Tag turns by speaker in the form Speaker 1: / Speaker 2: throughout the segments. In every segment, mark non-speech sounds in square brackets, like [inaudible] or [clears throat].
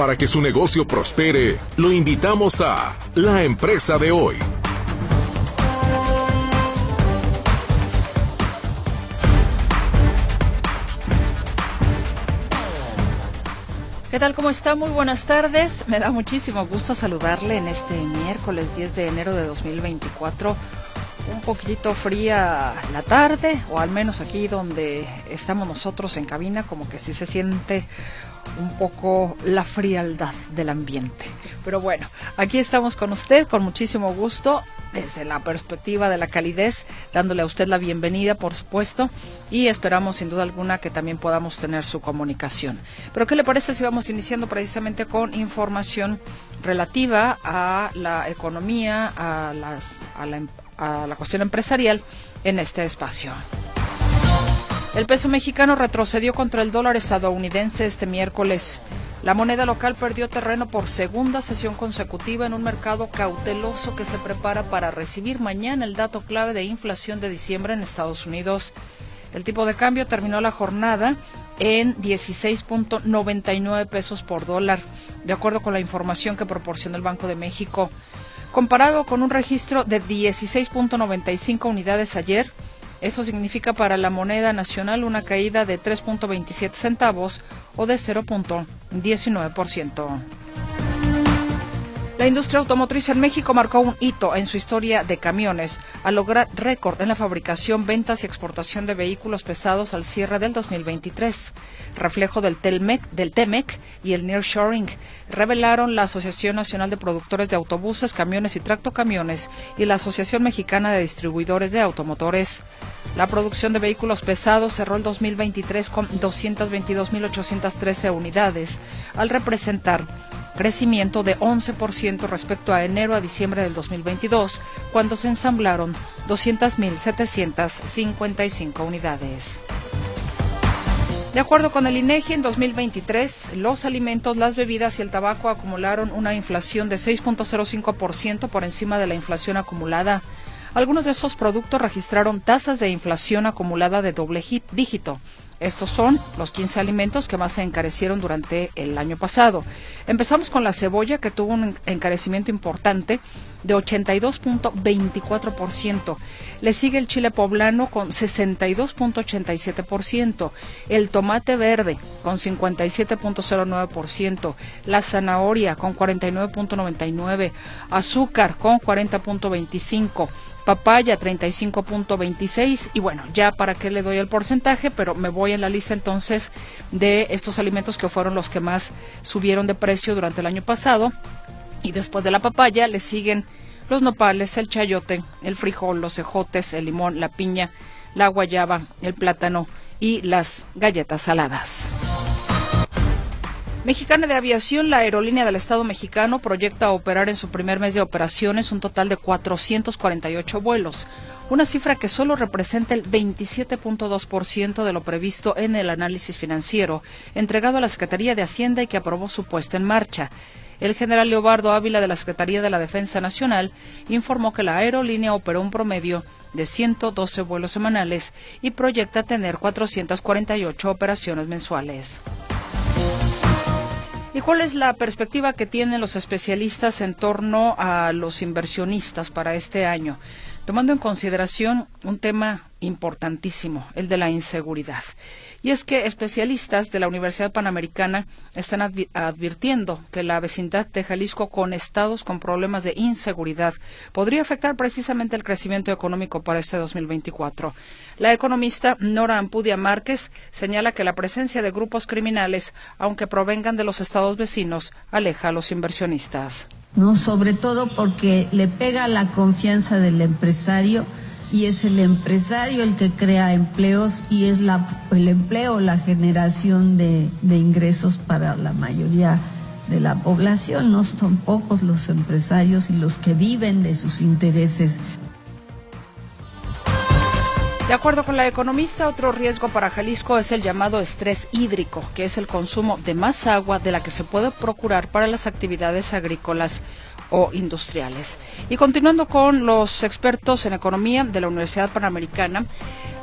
Speaker 1: Para que su negocio prospere, lo invitamos a La Empresa de Hoy.
Speaker 2: ¿Qué tal? ¿Cómo está? Muy buenas tardes. Me da muchísimo gusto saludarle en este miércoles 10 de enero de 2024 un poquitito fría la tarde, o al menos aquí donde estamos nosotros en cabina, como que sí se siente un poco la frialdad del ambiente. Pero bueno, aquí estamos con usted con muchísimo gusto, desde la perspectiva de la calidez, dándole a usted la bienvenida, por supuesto, y esperamos sin duda alguna que también podamos tener su comunicación. Pero ¿qué le parece si vamos iniciando precisamente con información relativa a la economía, a, la, a la cuestión empresarial en este espacio. El peso mexicano retrocedió contra el dólar estadounidense este miércoles. La moneda local perdió terreno por segunda sesión consecutiva en un mercado cauteloso que se prepara para recibir mañana el dato clave de inflación de diciembre en Estados Unidos. El tipo de cambio terminó la jornada en 16.99 pesos por dólar, de acuerdo con la información que proporcionó el Banco de México. Comparado con un registro de 16.95 unidades ayer, esto significa para la moneda nacional una caída de 3.27 centavos o de 0.19%. La industria automotriz en México marcó un hito en su historia de camiones al lograr récord en la fabricación, ventas y exportación de vehículos pesados al cierre del 2023. Reflejo del, Telmec, del TEMEC y el Nearshoring revelaron la Asociación Nacional de Productores de Autobuses, Camiones y Tractocamiones y la Asociación Mexicana de Distribuidores de Automotores. La producción de vehículos pesados cerró el 2023 con 222.813 unidades, al representar crecimiento de 11% respecto a enero a diciembre del 2022, cuando se ensamblaron 200.755 unidades. De acuerdo con el INEGI, en 2023 los alimentos, las bebidas y el tabaco acumularon una inflación de 6.05% por encima de la inflación acumulada. Algunos de esos productos registraron tasas de inflación acumulada de doble dígito, estos son los 15 alimentos que más se encarecieron durante el año pasado. Empezamos con la cebolla, que tuvo un encarecimiento importante de 82.24%. Le sigue el chile poblano con 62.87%, el tomate verde con 57.09%, la zanahoria con 49.99%, azúcar con 40.25%, papaya 35.26 y bueno, ya para qué le doy el porcentaje, pero me voy en la lista entonces de estos alimentos que fueron los que más subieron de precio durante el año pasado y después de la papaya le siguen los nopales, el chayote, el frijol, los ejotes, el limón, la piña, la guayaba, el plátano y las galletas saladas. Mexicana de Aviación, la aerolínea del Estado mexicano, proyecta operar en su primer mes de operaciones un total de 448 vuelos, una cifra que solo representa el 27.2% de lo previsto en el análisis financiero entregado a la Secretaría de Hacienda y que aprobó su puesta en marcha. El general Leobardo Ávila de la Secretaría de la Defensa Nacional informó que la aerolínea operó un promedio de 112 vuelos semanales y proyecta tener 448 operaciones mensuales. ¿Y cuál es la perspectiva que tienen los especialistas en torno a los inversionistas para este año? Tomando en consideración un tema importantísimo, el de la inseguridad. Y es que especialistas de la Universidad Panamericana están advirtiendo que la vecindad de Jalisco con estados con problemas de inseguridad podría afectar precisamente el crecimiento económico para este 2024. La economista Nora Ampudia Márquez señala que la presencia de grupos criminales, aunque provengan de los estados vecinos, aleja a los inversionistas.
Speaker 3: No, sobre todo porque le pega la confianza del empresario y es el empresario el que crea empleos y es la, el empleo la generación de, de ingresos para la mayoría de la población. No son pocos los empresarios y los que viven de sus intereses.
Speaker 2: De acuerdo con la economista, otro riesgo para Jalisco es el llamado estrés hídrico, que es el consumo de más agua de la que se puede procurar para las actividades agrícolas o industriales. Y continuando con los expertos en economía de la Universidad Panamericana,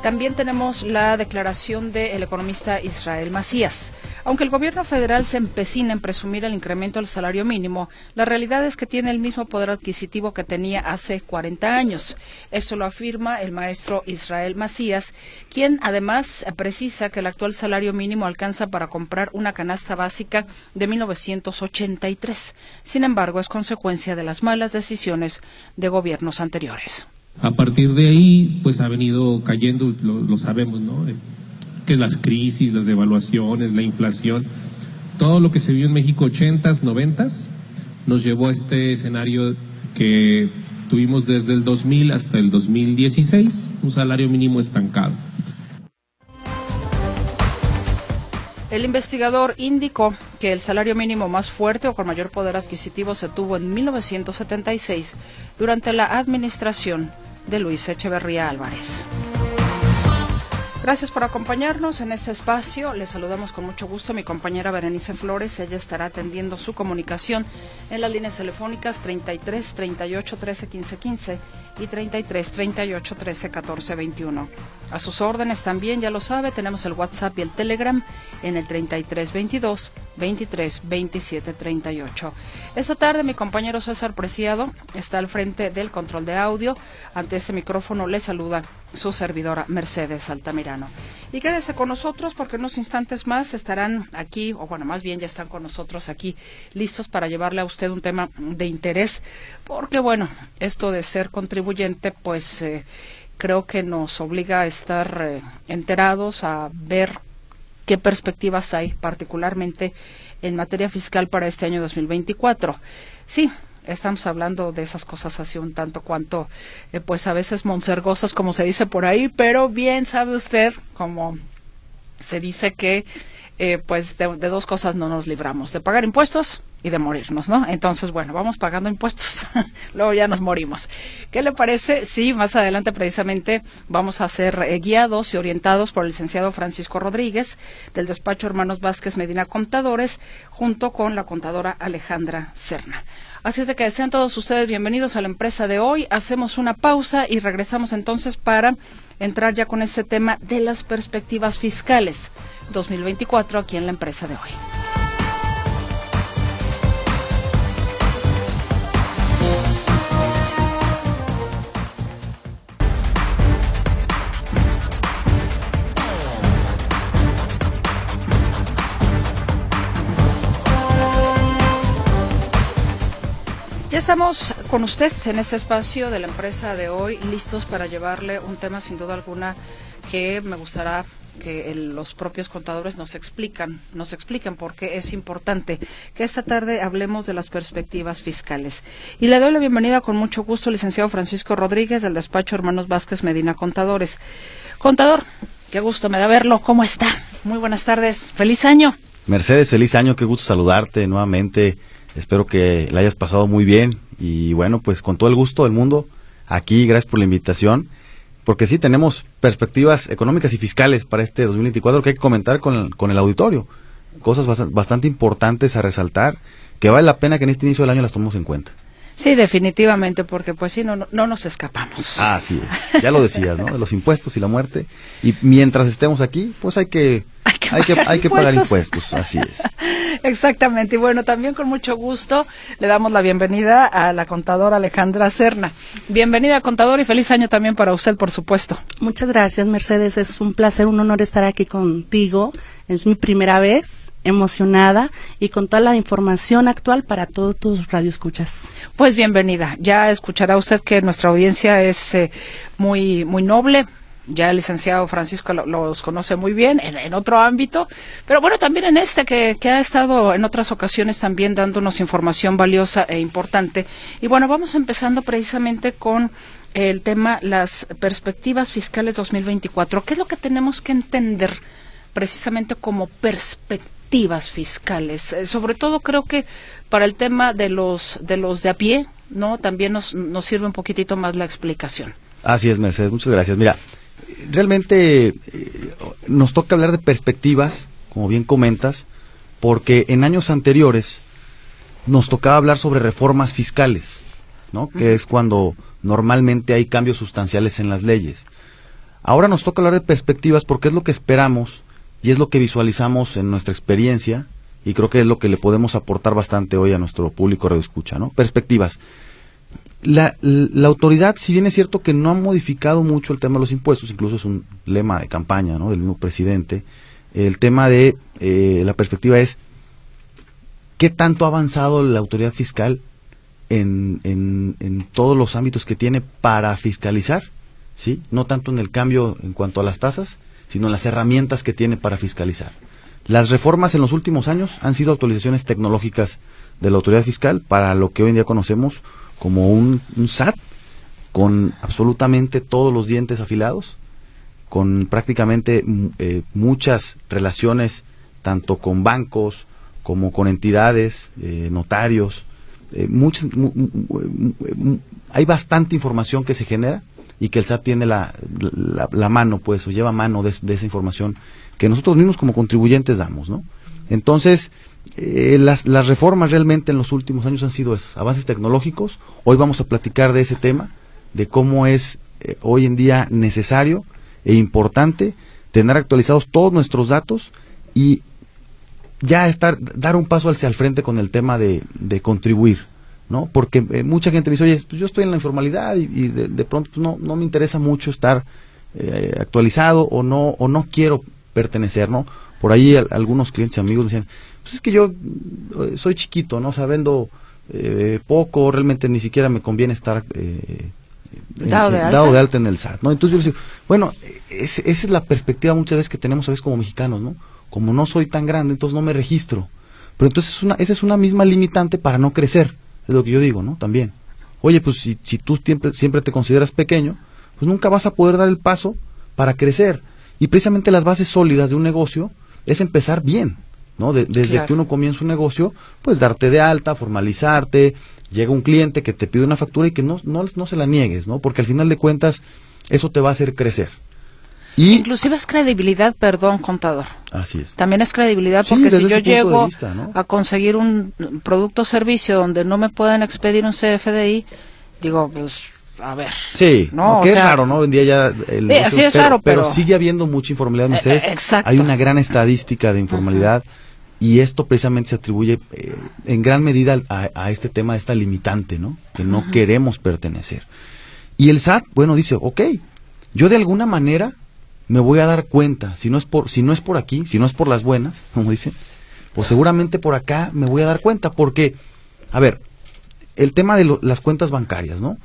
Speaker 2: también tenemos la declaración del economista Israel Macías. Aunque el gobierno federal se empecina en presumir el incremento del salario mínimo, la realidad es que tiene el mismo poder adquisitivo que tenía hace 40 años. Eso lo afirma el maestro Israel Macías, quien además precisa que el actual salario mínimo alcanza para comprar una canasta básica de 1983. Sin embargo, es consecuencia de las malas decisiones de gobiernos anteriores.
Speaker 4: A partir de ahí, pues ha venido cayendo, lo, sabemos, ¿no? Que las crisis, las devaluaciones, la inflación, todo lo que se vio en México 80s, 90s, nos llevó a este escenario que tuvimos desde el 2000 hasta el 2016, un salario mínimo estancado.
Speaker 2: El investigador indicó que el salario mínimo más fuerte o con mayor poder adquisitivo se tuvo en 1976 durante la administración de Luis Echeverría Álvarez. Gracias por acompañarnos en este espacio. Les saludamos con mucho gusto a mi compañera Berenice Flores. Ella estará atendiendo su comunicación en las líneas telefónicas 33 38 13 15 15 y 33 38 13 14 21. A sus órdenes también, ya lo sabe, tenemos el WhatsApp y el Telegram en el 33 22 23 27 38. Esta tarde mi compañero César Preciado está al frente del control de audio. Ante ese micrófono le saluda su servidora Mercedes Altamirano. Y quédese con nosotros porque unos instantes más estarán aquí, o bueno, más bien ya están con nosotros aquí, listos para llevarle a usted un tema de interés, porque bueno, esto de ser contribuyente, pues eh, creo que nos obliga a estar eh, enterados, a ver qué perspectivas hay, particularmente en materia fiscal para este año 2024. Sí, estamos hablando de esas cosas así un tanto cuanto, eh, pues a veces monsergosas, como se dice por ahí, pero bien sabe usted, como se dice que, eh, pues de, dos cosas no nos libramos, de pagar impuestos y de morirnos, ¿no? Entonces, bueno, vamos pagando impuestos, [laughs] luego ya nos morimos. ¿Qué le parece? Sí, más adelante precisamente vamos a ser eh, guiados y orientados por el licenciado Francisco Rodríguez del despacho Hermanos Vázquez Medina Contadores, junto con la contadora Alejandra Serna. Así es de que sean todos ustedes bienvenidos a la empresa de hoy. Hacemos una pausa y regresamos entonces para entrar ya con este tema de las perspectivas fiscales 2024 aquí en la empresa de hoy. Estamos con usted en este espacio de la empresa de hoy, listos para llevarle un tema sin duda alguna que me gustará que los propios contadores nos explican, nos expliquen por qué es importante que esta tarde hablemos de las perspectivas fiscales. Y le doy la bienvenida con mucho gusto al licenciado Francisco Rodríguez del despacho Hermanos Vázquez Medina Contadores. Contador, qué gusto me da verlo. ¿Cómo está? Muy buenas tardes. Feliz año.
Speaker 5: Mercedes, feliz año. Qué gusto saludarte nuevamente Espero que la hayas pasado muy bien y bueno, pues con todo el gusto del mundo aquí, gracias por la invitación, porque sí tenemos perspectivas económicas y fiscales para este 2024 que hay que comentar con, con el auditorio, cosas bastante, importantes a resaltar que vale la pena que en este inicio del año las tomemos en cuenta.
Speaker 2: Sí, definitivamente, porque pues sí, no, no, nos escapamos.
Speaker 5: Ah, sí, ya lo decías, ¿no? De los impuestos y la muerte. Y mientras estemos aquí, pues hay que [laughs] hay que, hay que, pagar impuestos, así es. [laughs]
Speaker 2: Exactamente, y bueno, también con mucho gusto le damos la bienvenida a la contadora Alejandra Serna. Bienvenida, contador, y feliz año también para usted, por supuesto.
Speaker 6: Muchas gracias, Mercedes. Es un placer, un honor estar aquí contigo. Es mi primera vez emocionada y con toda la información actual para todos tus radioescuchas.
Speaker 2: Pues bienvenida. Ya escuchará usted que nuestra audiencia es eh, muy muy noble, ya el licenciado Francisco los conoce muy bien en, otro ámbito, pero bueno, también en este que, que, ha estado en otras ocasiones también dándonos información valiosa e importante. Y bueno, vamos empezando precisamente con el tema las perspectivas fiscales 2024. ¿Qué es lo que tenemos que entender precisamente como perspectivas fiscales? Eh, sobre todo creo que para el tema de los de los de a pie, ¿no? También nos, nos sirve un poquitito más la explicación.
Speaker 5: Así es, Mercedes, muchas gracias. Mira, realmente eh, nos toca hablar de perspectivas, como bien comentas, porque en años anteriores nos tocaba hablar sobre reformas fiscales, ¿no? Que es cuando normalmente hay cambios sustanciales en las leyes. Ahora nos toca hablar de perspectivas porque es lo que esperamos y es lo que visualizamos en nuestra experiencia y creo que es lo que le podemos aportar bastante hoy a nuestro público radio escucha, ¿no? Perspectivas. La, la, autoridad, si bien es cierto que no ha modificado mucho el tema de los impuestos, incluso es un lema de campaña ¿no? del mismo presidente, el tema de eh, la perspectiva es qué tanto ha avanzado la autoridad fiscal en, en, en, todos los ámbitos que tiene para fiscalizar, ¿sí? no tanto en el cambio en cuanto a las tasas, sino en las herramientas que tiene para fiscalizar. Las reformas en los últimos años han sido actualizaciones tecnológicas de la autoridad fiscal para lo que hoy en día conocemos como un, SAT con absolutamente todos los dientes afilados, con prácticamente mm, eh, muchas relaciones tanto con bancos como con entidades, eh, notarios, eh, muchas, hay bastante información que se genera y que el SAT tiene la, la, mano, pues, o lleva mano de, esa información que nosotros mismos como contribuyentes damos, ¿no? Entonces, eh, las, las, reformas realmente en los últimos años han sido esos, avances tecnológicos. Hoy vamos a platicar de ese tema, de cómo es eh, hoy en día necesario e importante tener actualizados todos nuestros datos y ya estar, dar un paso hacia el frente con el tema de, de contribuir, ¿no? Porque eh, mucha gente me dice, oye, pues yo estoy en la informalidad y, de, pronto pues, no, no me interesa mucho estar eh, actualizado o no, o no quiero pertenecer, ¿no? Por ahí algunos clientes amigos me decían, pues es que yo eh, soy chiquito, ¿no? O sea, vendo poco, realmente ni siquiera me conviene estar
Speaker 2: dado, de,
Speaker 5: dado de alta en el SAT, ¿no? Entonces yo les digo, bueno, esa es la perspectiva muchas veces que tenemos a veces como mexicanos, ¿no? Como no soy tan grande, entonces no me registro. Pero entonces es una, esa es una misma limitante para no crecer es lo que yo digo, ¿no? También. Oye, pues si, si tú siempre, siempre te consideras pequeño, pues nunca vas a poder dar el paso para crecer. Y precisamente las bases sólidas de un negocio es empezar bien, ¿no? desde que uno comienza un negocio, pues darte de alta, formalizarte, llega un cliente que te pide una factura y que no, no, no se la niegues, ¿no? Porque al final de cuentas eso te va a hacer crecer.
Speaker 2: Inclusive es credibilidad, perdón, contador.
Speaker 5: Así es.
Speaker 2: También es credibilidad porque si yo llego a conseguir un producto o servicio donde no me pueden expedir un CFDI, digo, pues a ver.
Speaker 5: Sí, no, es raro, ¿no? Hoy en día ya
Speaker 2: el sí, es raro,
Speaker 5: pero, sigue habiendo mucha informalidad, eh, Mercedes.
Speaker 2: exacto.
Speaker 5: Hay una gran estadística de informalidad y esto precisamente se atribuye eh, en gran medida a, este tema, a esta limitante, ¿no? Que no queremos pertenecer. Y el SAT, bueno, dice, ok, yo de alguna manera me voy a dar cuenta, si no es por, si no es por aquí, si no es por las buenas, [laughs] como dice, pues seguramente por acá me voy a dar cuenta, porque, a ver, el tema de las cuentas bancarias, ¿no?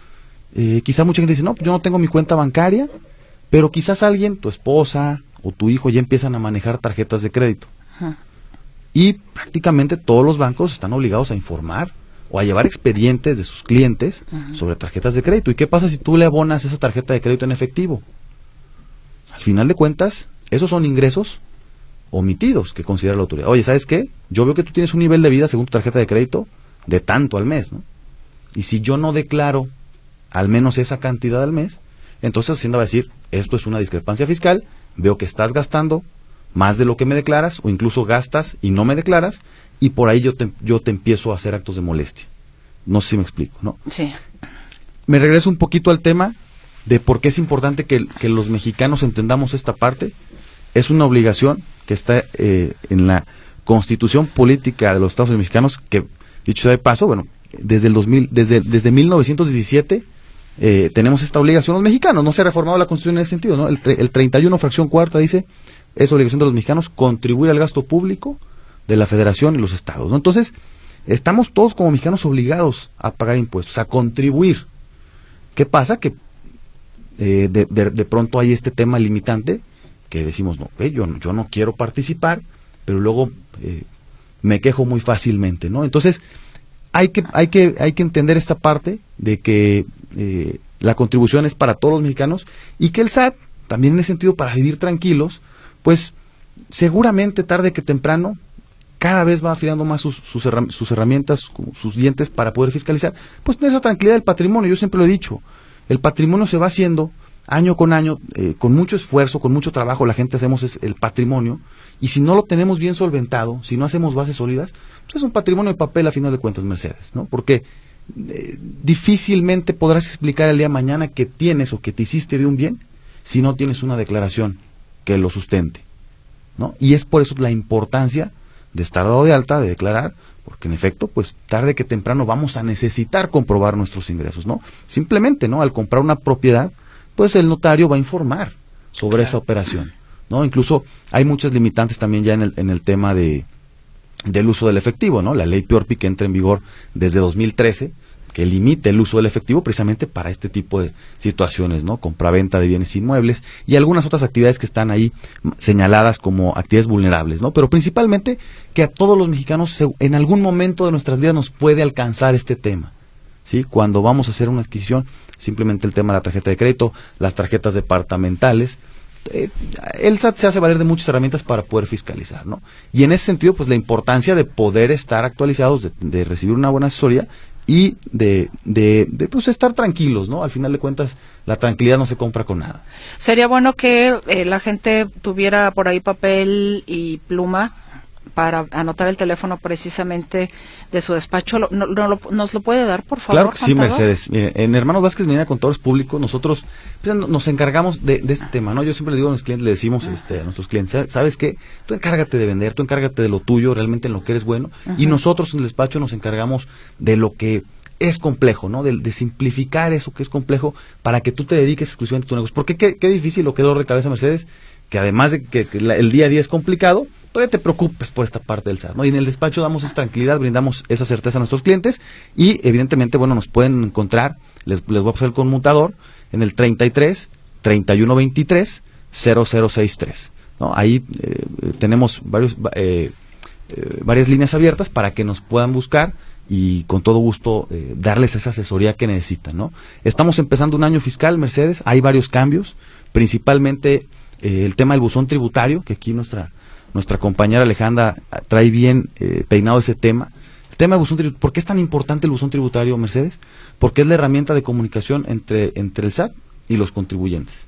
Speaker 5: Eh, quizá mucha gente dice, no, yo no tengo mi cuenta bancaria, pero quizás alguien, tu esposa o tu hijo ya empiezan a manejar tarjetas de crédito. Y prácticamente todos los bancos están obligados a informar o a llevar expedientes de sus clientes sobre tarjetas de crédito. ¿Y qué pasa si tú le abonas esa tarjeta de crédito en efectivo? Al final de cuentas, esos son ingresos omitidos que considera la autoridad. Oye, ¿sabes qué? Yo veo que tú tienes un nivel de vida según tu tarjeta de crédito de tanto al mes, ¿no? Y si yo no declaro al menos esa cantidad al mes, entonces Hacienda va a decir, esto es una discrepancia fiscal, veo que estás gastando más de lo que me declaras o incluso gastas y no me declaras y por ahí yo te, yo te empiezo a hacer actos de molestia. No sé si me explico, ¿no?
Speaker 2: Sí.
Speaker 5: Me regreso un poquito al tema de por qué es importante que, los mexicanos entendamos esta parte. Es una obligación que está eh, en la constitución política de los Estados Unidos mexicanos, que, dicho sea de paso, bueno, desde el 2000, desde, desde 1917 eh, tenemos esta obligación los mexicanos. No se ha reformado la constitución en ese sentido, ¿no? El, el 31, fracción cuarta, dice, es obligación de los mexicanos contribuir al gasto público de la federación y los estados. Entonces, estamos todos como mexicanos obligados a pagar impuestos, a contribuir. ¿Qué pasa? Que eh, de, de, pronto hay este tema limitante que decimos, no, yo, yo no quiero participar, pero luego eh, me quejo muy fácilmente, ¿no? Entonces, hay que, hay que, hay que entender esta parte de que eh, la contribución es para todos los mexicanos y que el SAT, también en ese sentido, para vivir tranquilos, pues seguramente tarde que temprano cada vez va afilando más sus, sus, herramientas, sus dientes para poder fiscalizar, pues esa tranquilidad del patrimonio, yo siempre lo he dicho, el patrimonio se va haciendo año con año, eh, con mucho esfuerzo, con mucho trabajo, la gente hacemos el patrimonio, y si no lo tenemos bien solventado, si no hacemos bases sólidas, pues es un patrimonio de papel a final de cuentas, Mercedes, ¿no? Porque eh, difícilmente podrás explicar el día de mañana que tienes o que te hiciste de un bien si no tienes una declaración que lo sustente. ¿no? Y es por eso la importancia de estar dado de alta, de declarar, porque en efecto, pues tarde que temprano vamos a necesitar comprobar nuestros ingresos, ¿no? Simplemente, ¿no? Al comprar una propiedad, pues el notario va a informar sobre esa operación, ¿no? Incluso hay muchas limitantes también ya en el, en el tema de del uso del efectivo, ¿no? La ley Piorpi que entra en vigor desde 2013 que limite el uso del efectivo precisamente para este tipo de situaciones, ¿no? Compra-venta de bienes inmuebles y algunas otras actividades que están ahí señaladas como actividades vulnerables, ¿no? Pero principalmente que a todos los mexicanos en algún momento de nuestras vidas nos puede alcanzar este tema, ¿sí? Cuando vamos a hacer una adquisición, simplemente el tema de la tarjeta de crédito, las tarjetas departamentales, eh, el SAT se hace valer de muchas herramientas para poder fiscalizar, ¿no? Y en ese sentido, pues la importancia de poder estar actualizados, de, de recibir una buena asesoría y de, de, pues estar tranquilos, ¿no? Al final de cuentas, la tranquilidad no se compra con nada.
Speaker 2: Sería bueno que eh, la gente tuviera por ahí papel y pluma para anotar el teléfono precisamente de su despacho. ¿No, ¿Nos lo puede dar, por favor?
Speaker 5: Claro que sí, Mercedes. en Hermanos Vázquez Medina Contadores Públicos, nosotros pues, nos encargamos de, este tema, ¿no? Yo siempre le digo a mis clientes, le decimos este, a nuestros clientes, ¿sabes qué? Tú encárgate de vender, tú encárgate de lo tuyo, realmente en lo que eres bueno, y nosotros en el despacho nos encargamos de lo que es complejo, ¿no? De, simplificar eso que es complejo para que tú te dediques exclusivamente a tu negocio. Porque qué, qué difícil o qué dolor de cabeza, Mercedes, que además de que, el día a día es complicado, todavía te preocupes por esta parte del SAT. Y en el despacho damos esa tranquilidad, brindamos esa certeza a nuestros clientes y evidentemente, bueno, nos pueden encontrar, les, les voy a pasar el conmutador, en el 33 3123 0063. ¿no? Ahí eh, tenemos varios, eh, eh, varias líneas abiertas para que nos puedan buscar y con todo gusto darles esa asesoría que necesitan. ¿no? Estamos empezando un año fiscal, Mercedes, hay varios cambios, principalmente el tema del buzón tributario, que aquí nuestra nuestra compañera Alejandra trae bien eh, peinado ese tema. El tema del buzón tributario, ¿por qué es tan importante el buzón tributario, Mercedes? Porque es la herramienta de comunicación entre, entre el SAT y los contribuyentes.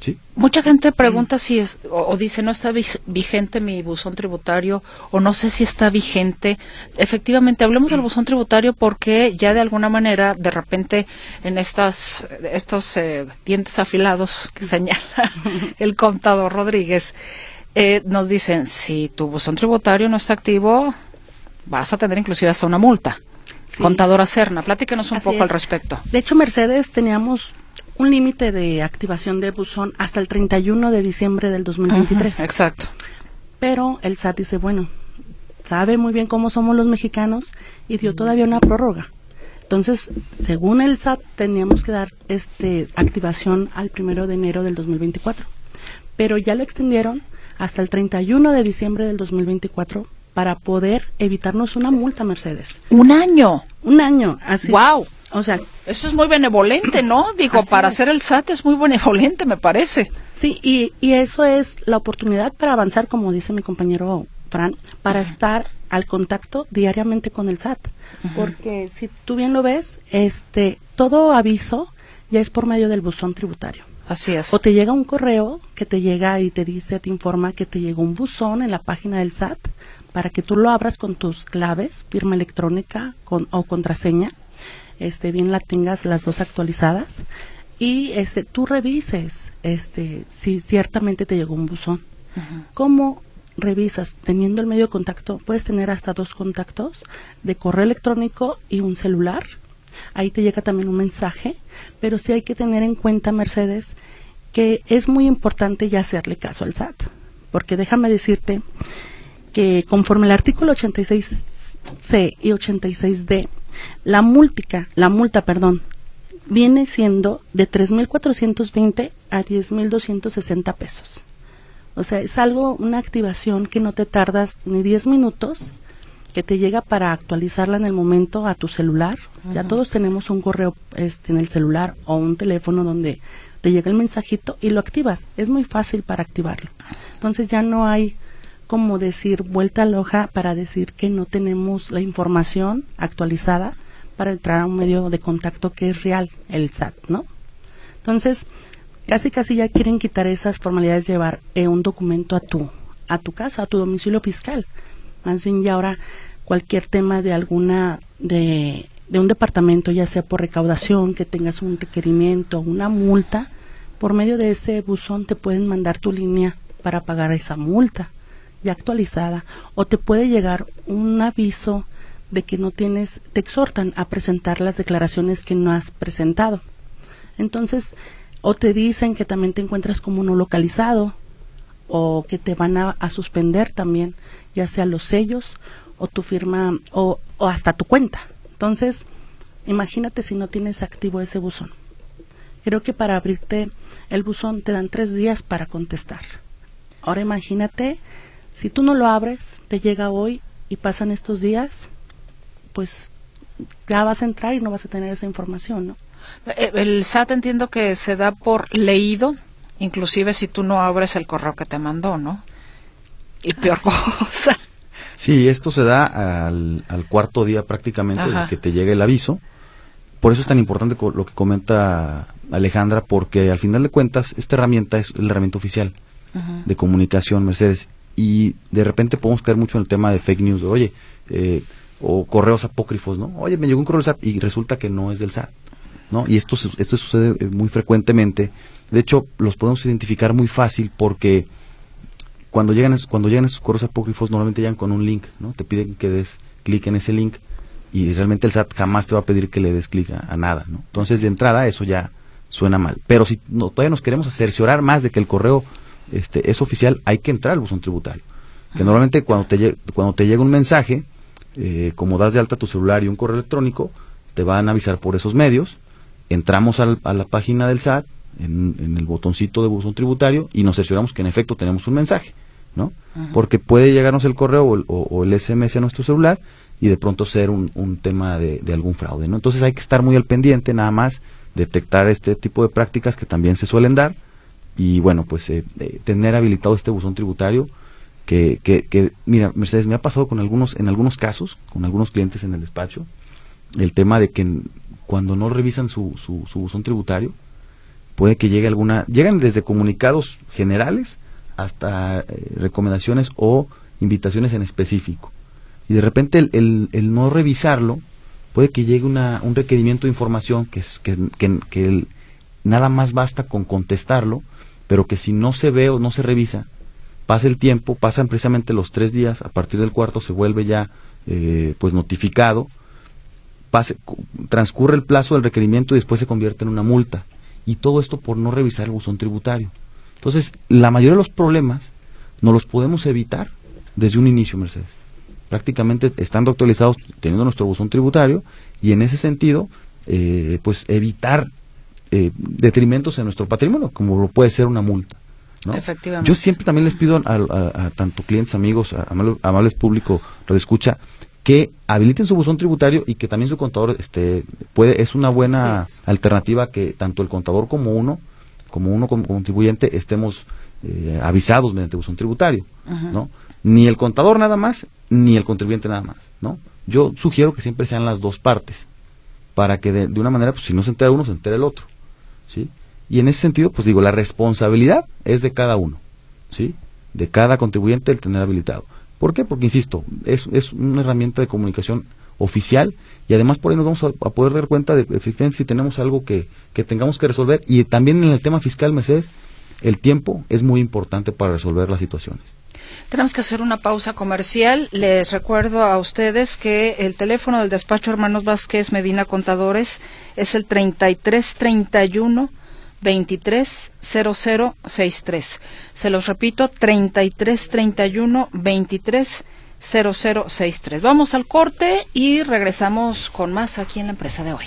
Speaker 5: ¿Sí?
Speaker 2: Mucha gente pregunta si es, o, dice, no está vigente mi buzón tributario, o no sé si está vigente. Efectivamente, hablemos del buzón tributario porque ya de alguna manera, de repente, en estas, estos eh, dientes afilados que señala [laughs] el contador Rodríguez, eh, nos dicen, si tu buzón tributario no está activo, vas a tener inclusive hasta una multa. Contadora Cerna, platíquenos un poco al respecto.
Speaker 6: De hecho, Mercedes, teníamos un límite de activación de buzón hasta el 31 de diciembre del 2023.
Speaker 2: exacto.
Speaker 6: Pero el SAT dice, bueno, sabe muy bien cómo somos los mexicanos y dio todavía una prórroga. Entonces, según el SAT, teníamos que dar este activación al primero de enero del 2024. Pero ya lo extendieron hasta el 31 de diciembre del 2024 para poder evitarnos una multa, Mercedes.
Speaker 2: Un año.
Speaker 6: Un año, así.
Speaker 2: Wow. O sea, eso es muy benevolente, ¿no? Digo, para hacer el SAT es muy benevolente, me parece.
Speaker 6: Sí, y, y eso es la oportunidad para avanzar, como dice mi compañero Fran, para estar al contacto diariamente con el SAT. Porque si tú bien lo ves, este, todo aviso ya es por medio del buzón tributario.
Speaker 2: Así es.
Speaker 6: O te llega un correo que te llega y te dice, te informa que te llegó un buzón en la página del SAT para que tú lo abras con tus claves, firma electrónica con, o contraseña, este, bien la tengas las dos actualizadas y este, tú revises este, si ciertamente te llegó un buzón. ¿Cómo revisas? Teniendo el medio de contacto, puedes tener hasta dos contactos de correo electrónico y un celular ahí te llega también un mensaje, pero sí hay que tener en cuenta, Mercedes, que es muy importante ya hacerle caso al SAT, porque déjame decirte que conforme el artículo 86C y 86D, la multa, la multa, perdón, viene siendo de 3.420 a 10.260 pesos. O sea, es algo, una activación que no te tardas ni 10 minutos que te llega para actualizarla en el momento a tu celular. Ya todos tenemos un correo este, en el celular o un teléfono donde te llega el mensajito y lo activas. Es muy fácil para activarlo. Entonces ya no hay como decir vuelta a hoja para decir que no tenemos la información actualizada para entrar a un medio de contacto que es real, el SAT, ¿no? Entonces, casi casi ya quieren quitar esas formalidades, llevar eh, un documento a tu, a tu casa, a tu domicilio fiscal. Más bien ya ahora cualquier tema de alguna de, de un departamento, ya sea por recaudación, que tengas un requerimiento, una multa, por medio de ese buzón te pueden mandar tu línea para pagar esa multa ya actualizada o te puede llegar un aviso de que no tienes, te exhortan a presentar las declaraciones que no has presentado. Entonces, o te dicen que también te encuentras como no localizado o que te van a, suspender también, ya sea los sellos o tu firma o, o hasta tu cuenta. Entonces, imagínate si no tienes activo ese buzón. Creo que para abrirte el buzón te dan tres días para contestar. Ahora imagínate, si tú no lo abres, te llega hoy y pasan estos días, pues ya vas a entrar y no vas a tener esa información, ¿no?
Speaker 2: Eh, el SAT entiendo que se da por leído, inclusive si tú no abres el correo que te mandó, ¿no? Y peor cosa.
Speaker 5: Sí, esto se da al, cuarto día prácticamente de que te llegue el aviso. Por eso es tan importante lo que comenta Alejandra, porque al final de cuentas esta herramienta es la herramienta oficial de comunicación Mercedes. Y de repente podemos caer mucho en el tema de fake news, oye, eh, o correos apócrifos, ¿no? Oye, me llegó un correo del SAT y resulta que no es del SAT, ¿no? Y esto, esto sucede eh, muy frecuentemente. De hecho, los podemos identificar muy fácil porque cuando llegan, cuando llegan esos correos apócrifos normalmente llegan con un link, ¿no? Te piden que des clic en ese link y realmente el SAT jamás te va a pedir que le des clic a, nada, ¿no? Entonces, de entrada, eso ya suena mal. Pero si no, todavía nos queremos cerciorar más de que el correo este, es oficial, hay que entrar al buzón tributario. Que normalmente cuando te, cuando te llega un mensaje, eh, como das de alta tu celular y un correo electrónico, te van a avisar por esos medios. Entramos a la página del SAT, en, el botoncito de buzón tributario, y nos cercioramos que en efecto tenemos un mensaje, ¿no? Porque puede llegarnos el correo o el, SMS a nuestro celular y de pronto ser un, tema de, algún fraude, ¿no? Entonces hay que estar muy al pendiente, nada más detectar este tipo de prácticas que también se suelen dar y bueno, pues eh, tener habilitado este buzón tributario que, que, mira, Mercedes, me ha pasado con algunos, en algunos casos, con algunos clientes en el despacho, el tema de que cuando no revisan su, su, buzón tributario, puede que llegue alguna, llegan desde comunicados generales hasta eh, recomendaciones o invitaciones en específico. Y de repente el, el, no revisarlo, puede que llegue una, un requerimiento de información que, es, que, que nada más basta con contestarlo, pero que si no se ve o no se revisa, pasa el tiempo, pasan precisamente los tres días, a partir del cuarto se vuelve ya eh, pues notificado, pase, transcurre el plazo del requerimiento y después se convierte en una multa. Y todo esto por no revisar el buzón tributario. Entonces, la mayoría de los problemas no los podemos evitar desde un inicio, Mercedes. Prácticamente estando actualizados, teniendo nuestro buzón tributario, y en ese sentido, eh, pues evitar eh, detrimentos en nuestro patrimonio, como lo puede ser una multa. Yo siempre también les pido a, tanto clientes, amigos, a, amables, público, lo escucha, que habiliten su buzón tributario y que también su contador este puede es una buena alternativa que tanto el contador como uno como uno como contribuyente estemos eh, avisados mediante buzón tributario no ni el contador nada más ni el contribuyente nada más no yo sugiero que siempre sean las dos partes para que de, de una manera pues si no se entera uno se entera el otro sí y en ese sentido, pues digo, la responsabilidad es de cada uno, ¿sí? De cada contribuyente el tener habilitado. ¿Por qué? Porque, insisto, es, es una herramienta de comunicación oficial y además por ahí nos vamos a, poder dar cuenta de efectivamente si tenemos algo que, que tengamos que resolver y también en el tema fiscal, Mercedes, el tiempo es muy importante para resolver las situaciones.
Speaker 2: Tenemos que hacer una pausa comercial. Les recuerdo a ustedes que el teléfono del despacho Hermanos Vázquez Medina Contadores es el 3331 230063. Se los repito, 3331 230063. Vamos al corte y regresamos con más aquí en la empresa de hoy.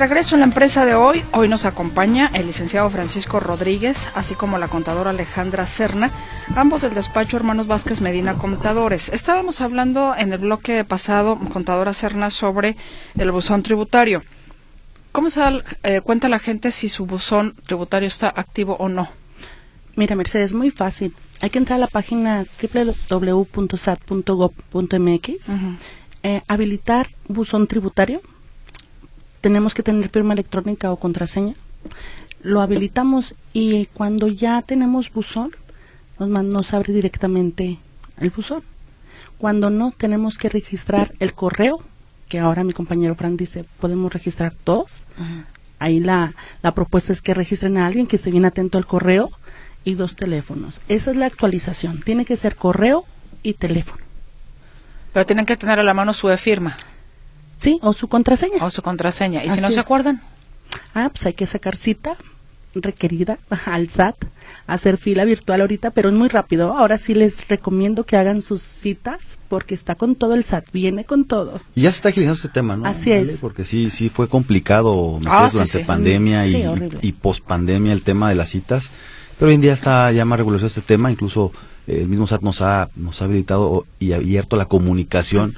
Speaker 2: Regreso en la empresa de hoy. Hoy nos acompaña el licenciado Francisco Rodríguez, así como la contadora Alejandra Serna, ambos del despacho Hermanos Vázquez Medina Contadores. Estábamos hablando en el bloque pasado, contadora Serna, sobre el buzón tributario. ¿Cómo se da eh, cuenta la gente si su buzón tributario está activo o no?
Speaker 6: Mira, Mercedes, muy fácil. hay que entrar a la página www.sat.gov.mx, eh, habilitar buzón tributario, tenemos que tener firma electrónica o contraseña, lo habilitamos y cuando ya tenemos buzón, nos, nos abre directamente el buzón. Cuando no, tenemos que registrar el correo, que ahora mi compañero Fran dice, podemos registrar dos. Ahí la, la propuesta es que registren a alguien que esté bien atento al correo y dos teléfonos. Esa es la actualización. Tiene que ser correo y teléfono.
Speaker 2: Pero tienen que tener a la mano su firma.
Speaker 6: Sí, o su contraseña.
Speaker 2: O su contraseña. ¿Y si no se acuerdan?
Speaker 6: Ah, pues hay que sacar cita requerida [laughs] al SAT, hacer fila virtual ahorita, pero es muy rápido. Ahora sí les recomiendo que hagan sus citas porque está con todo el SAT, viene con todo.
Speaker 5: Y ya se está agilizando este tema, ¿no?
Speaker 6: Así es.
Speaker 5: Porque sí, sí fue complicado ah, durante pandemia y, y post pandemia el tema de las citas, pero hoy en día está ya más regulado este tema, incluso eh, el mismo SAT nos ha, nos ha habilitado y abierto la comunicación.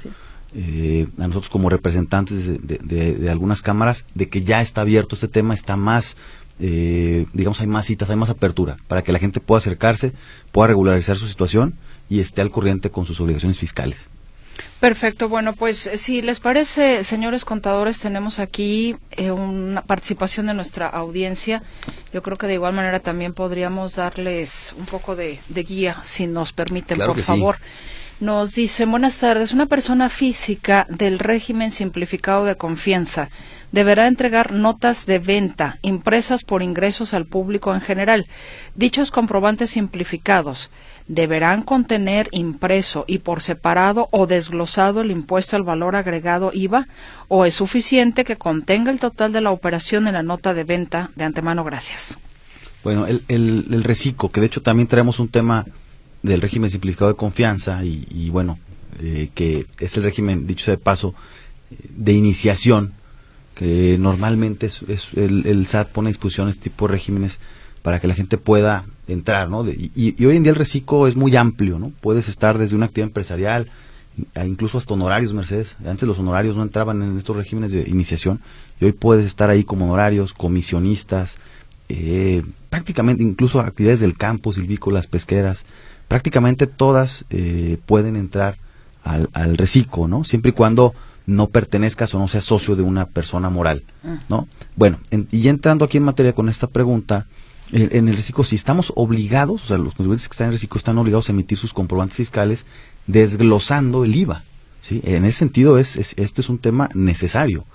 Speaker 5: Eh, a nosotros como representantes de, de, algunas cámaras de que ya está abierto este tema, está más eh, digamos, hay más citas, hay más apertura para que la gente pueda acercarse, pueda regularizar su situación y esté al corriente con sus obligaciones fiscales.
Speaker 2: Perfecto. Bueno, pues si les parece, señores contadores, tenemos aquí eh, una participación de nuestra audiencia. Yo creo que de igual manera también podríamos darles un poco de, guía, si nos permiten, por favor. Nos dice, buenas tardes, una persona física del régimen simplificado de confianza deberá entregar notas de venta impresas por ingresos al público en general. Dichos comprobantes simplificados deberán contener impreso y por separado o desglosado el impuesto al valor agregado IVA o es suficiente que contenga el total de la operación en la nota de venta de antemano. Gracias.
Speaker 5: Bueno, el, el, reciclo, que de hecho también traemos un tema del régimen simplificado de confianza y, bueno, eh, que es el régimen, dicho de paso, de iniciación que normalmente es, el, SAT pone a disposición este tipo de regímenes para que la gente pueda entrar, ¿no? y, hoy en día el reciclo es muy amplio, ¿no? Puedes estar desde una actividad empresarial, incluso hasta honorarios, Mercedes. Antes los honorarios no entraban en estos regímenes de iniciación y hoy puedes estar ahí como honorarios, comisionistas, eh, prácticamente incluso actividades del campo, silvícolas, pesqueras, prácticamente todas eh, pueden entrar al, al reciclo, ¿no? Siempre y cuando no pertenezcas o no seas socio de una persona moral, ah. ¿no? Bueno, y entrando aquí en materia con esta pregunta, en, el reciclo, si estamos obligados, o sea, los contribuyentes que están en el reciclo están obligados a emitir sus comprobantes fiscales desglosando el IVA, ¿sí? En ese sentido, es, esto es un tema necesario.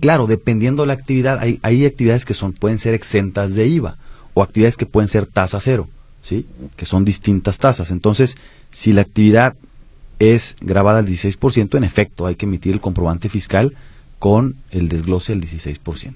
Speaker 5: Claro, dependiendo de la actividad, hay, hay actividades que son, pueden ser exentas de IVA o actividades que pueden ser tasa cero, ¿sí? Que son distintas tasas. Entonces, si la actividad es grabada al 16%, en efecto hay que emitir el comprobante fiscal con el desglose del 16%,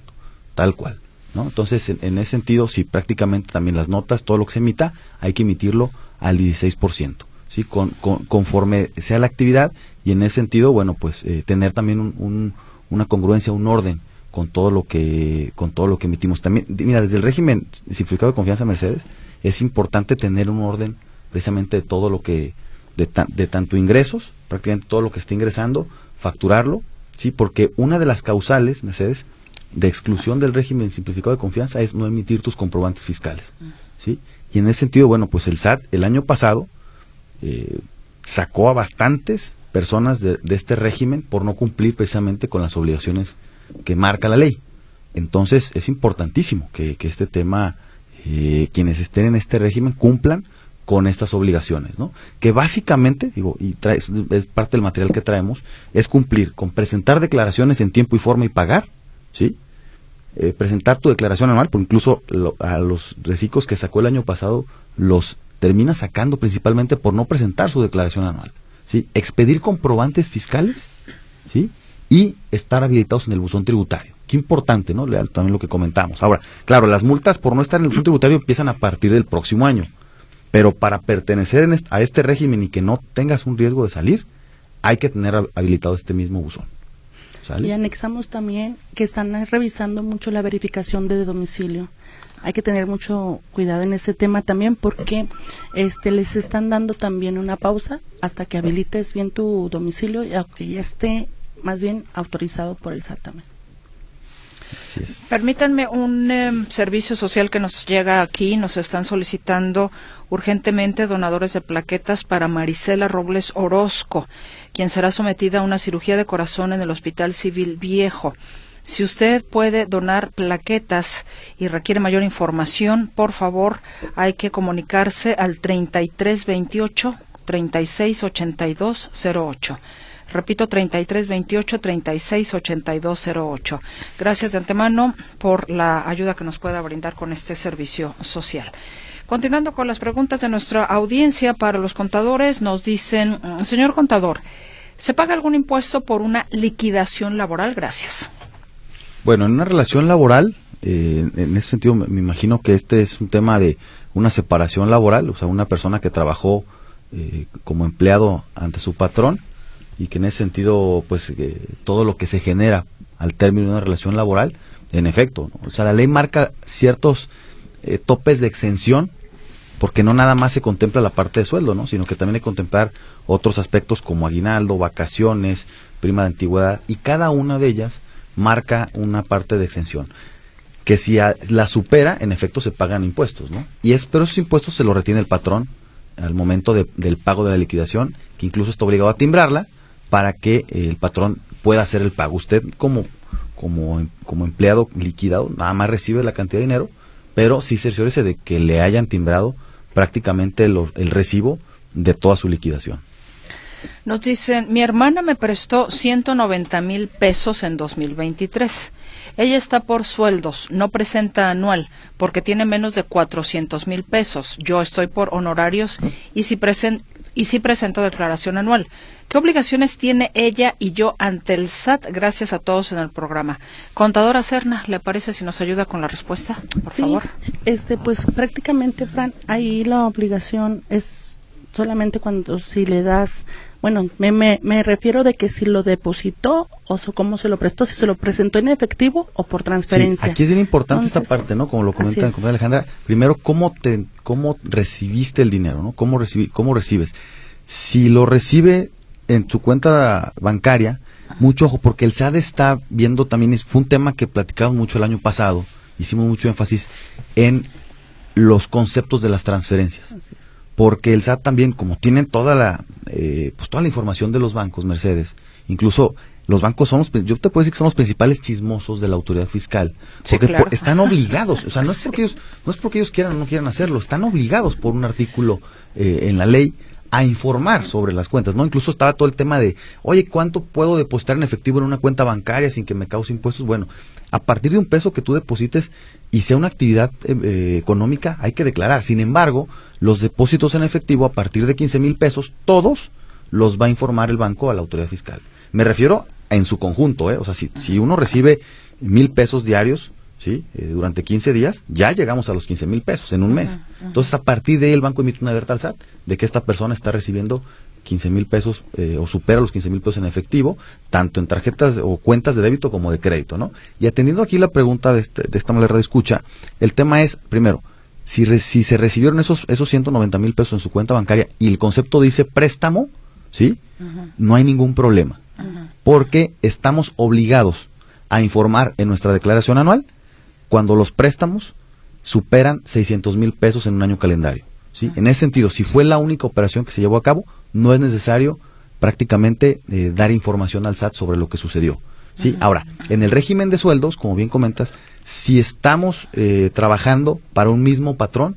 Speaker 5: tal cual. ¿no? Entonces, en, ese sentido, sí, prácticamente también las notas, todo lo que se emita, hay que emitirlo al 16%, ¿sí? Con, conforme sea la actividad y en ese sentido, bueno, pues eh, tener también un, una congruencia, un orden con todo lo que con todo lo que emitimos. También, mira, desde el régimen simplificado de confianza Mercedes, es importante tener un orden precisamente de todo lo que de, tanto ingresos, prácticamente todo lo que está ingresando, facturarlo, ¿sí? Porque una de las causales, Mercedes, de exclusión del régimen simplificado de confianza es no emitir tus comprobantes fiscales, ¿sí? Y en ese sentido, bueno, pues el SAT el año pasado eh, sacó a bastantes personas de, este régimen por no cumplir precisamente con las obligaciones que marca la ley. Entonces es importantísimo que, este tema, eh, quienes estén en este régimen cumplan con estas obligaciones, ¿no? Que básicamente, digo, y es parte del material que traemos, es cumplir con presentar declaraciones en tiempo y forma y pagar, ¿sí? Eh, presentar tu declaración anual, por incluso a los reciclos que sacó el año pasado, los termina sacando principalmente por no presentar su declaración anual, ¿sí? Expedir comprobantes fiscales, ¿sí? Y estar habilitados en el buzón tributario. Qué importante, ¿no? También lo que comentamos. Ahora, claro, las multas por no estar en el buzón tributario empiezan a partir del próximo año. Pero para pertenecer a este régimen y que no tengas un riesgo de salir, hay que tener habilitado este mismo buzón.
Speaker 6: Y anexamos también que están revisando mucho la verificación de domicilio. Hay que tener mucho cuidado en ese tema también porque este les están dando también una pausa hasta que habilites bien tu domicilio y aunque ya esté más bien autorizado por el SAT también.
Speaker 2: Permítanme un em, servicio social que nos llega aquí. Nos están solicitando urgentemente donadores de plaquetas para Marisela Robles Orozco, quien será sometida a una cirugía de corazón en el Hospital Civil Viejo. Si usted puede donar plaquetas y requiere mayor información, por favor, hay que comunicarse al 3328 368208. Repito, 3328 368208. Gracias de antemano por la ayuda que nos pueda brindar con este servicio social. Continuando con las preguntas de nuestra audiencia para los contadores, nos dicen, señor contador, ¿se paga algún impuesto por una liquidación laboral? Gracias.
Speaker 5: Bueno, en una relación laboral, eh, en ese sentido me, imagino que este es un tema de una separación laboral, o sea, una persona que trabajó eh, como empleado ante su patrón y que en ese sentido, pues, eh, todo lo que se genera al término de una relación laboral, en efecto, o sea, la ley marca ciertos topes de exención porque no nada más se contempla la parte de sueldo, ¿no? sino que también hay que contemplar otros aspectos como aguinaldo, vacaciones, prima de antigüedad, y cada una de ellas marca una parte de exención que si la supera, en efecto se pagan impuestos, ¿no? Y es, pero esos impuestos se los retiene el patrón al momento del pago de la liquidación, que incluso está obligado a timbrarla para que eh, el patrón pueda hacer el pago. Usted como, como, como empleado liquidado nada más recibe la cantidad de dinero, pero sí cerciórese de que le hayan timbrado prácticamente el recibo de toda su liquidación.
Speaker 2: Nos dicen, mi hermana me prestó 190 mil pesos en 2023. Ella está por sueldos, no presenta anual, porque tiene menos de 400 mil pesos. Yo estoy por honorarios y si, y si presento declaración anual. ¿Qué obligaciones tiene ella y yo ante el SAT? Gracias a todos en el programa. Contadora Serna, ¿le parece si nos ayuda con la respuesta, por favor?
Speaker 6: Este, pues prácticamente, Fran, ahí la obligación es solamente cuando si le das bueno, me, me, refiero de que si lo depositó o cómo se lo prestó, si se lo presentó en efectivo o por transferencia.
Speaker 5: aquí es bien importante esta parte, ¿no? Como lo comenta Alejandra. Primero, ¿cómo, te, ¿cómo recibiste el dinero, ¿no? ¿Cómo, recibi, ¿Cómo recibes? Si lo recibe en su cuenta bancaria, mucho ojo, porque el SAD está viendo también, es, fue un tema que platicamos mucho el año pasado, hicimos mucho énfasis en los conceptos de las transferencias porque el SAT también, como tienen toda la, eh, pues toda la información de los bancos, Mercedes, incluso los bancos son los, yo te puedo decir que son los principales chismosos de la autoridad fiscal, porque están obligados, o sea, no [laughs] es porque ellos, no es porque ellos quieran o no quieran hacerlo, están obligados por un artículo eh, en la ley a informar sobre las cuentas, ¿no? Incluso estaba todo el tema de, oye, ¿cuánto puedo depositar en efectivo en una cuenta bancaria sin que me cause impuestos? Bueno, a partir de un peso que tú deposites y sea una actividad eh, eh, económica, hay que declarar. Sin embargo, los depósitos en efectivo a partir de 15 mil pesos, todos los va a informar el banco a la autoridad fiscal. Me refiero en su conjunto, ¿eh? O sea, si, si uno recibe mil pesos diarios, ¿sí? Eh, durante 15 días, ya llegamos a los 15 mil pesos en un mes. Entonces, a partir de ahí el banco emite una alerta al SAT de que esta persona está recibiendo 15 mil pesos eh, o supera los 15 mil pesos en efectivo, tanto en tarjetas o cuentas de débito como de crédito, ¿no? Y atendiendo aquí la pregunta de, este, de esta manera de escucha, el tema es, primero, si, si se recibieron esos, esos 190 mil pesos en su cuenta bancaria y el concepto dice préstamo, ¿sí? No hay ningún problema, porque estamos obligados a informar en nuestra declaración anual cuando los préstamos superan 600 mil pesos en un año calendario. ¿sí? En ese sentido, si fue la única operación que se llevó a cabo, no es necesario prácticamente eh, dar información al SAT sobre lo que sucedió. ¿sí? Ahora, en el régimen de sueldos, como bien comentas, si estamos eh, trabajando para un mismo patrón,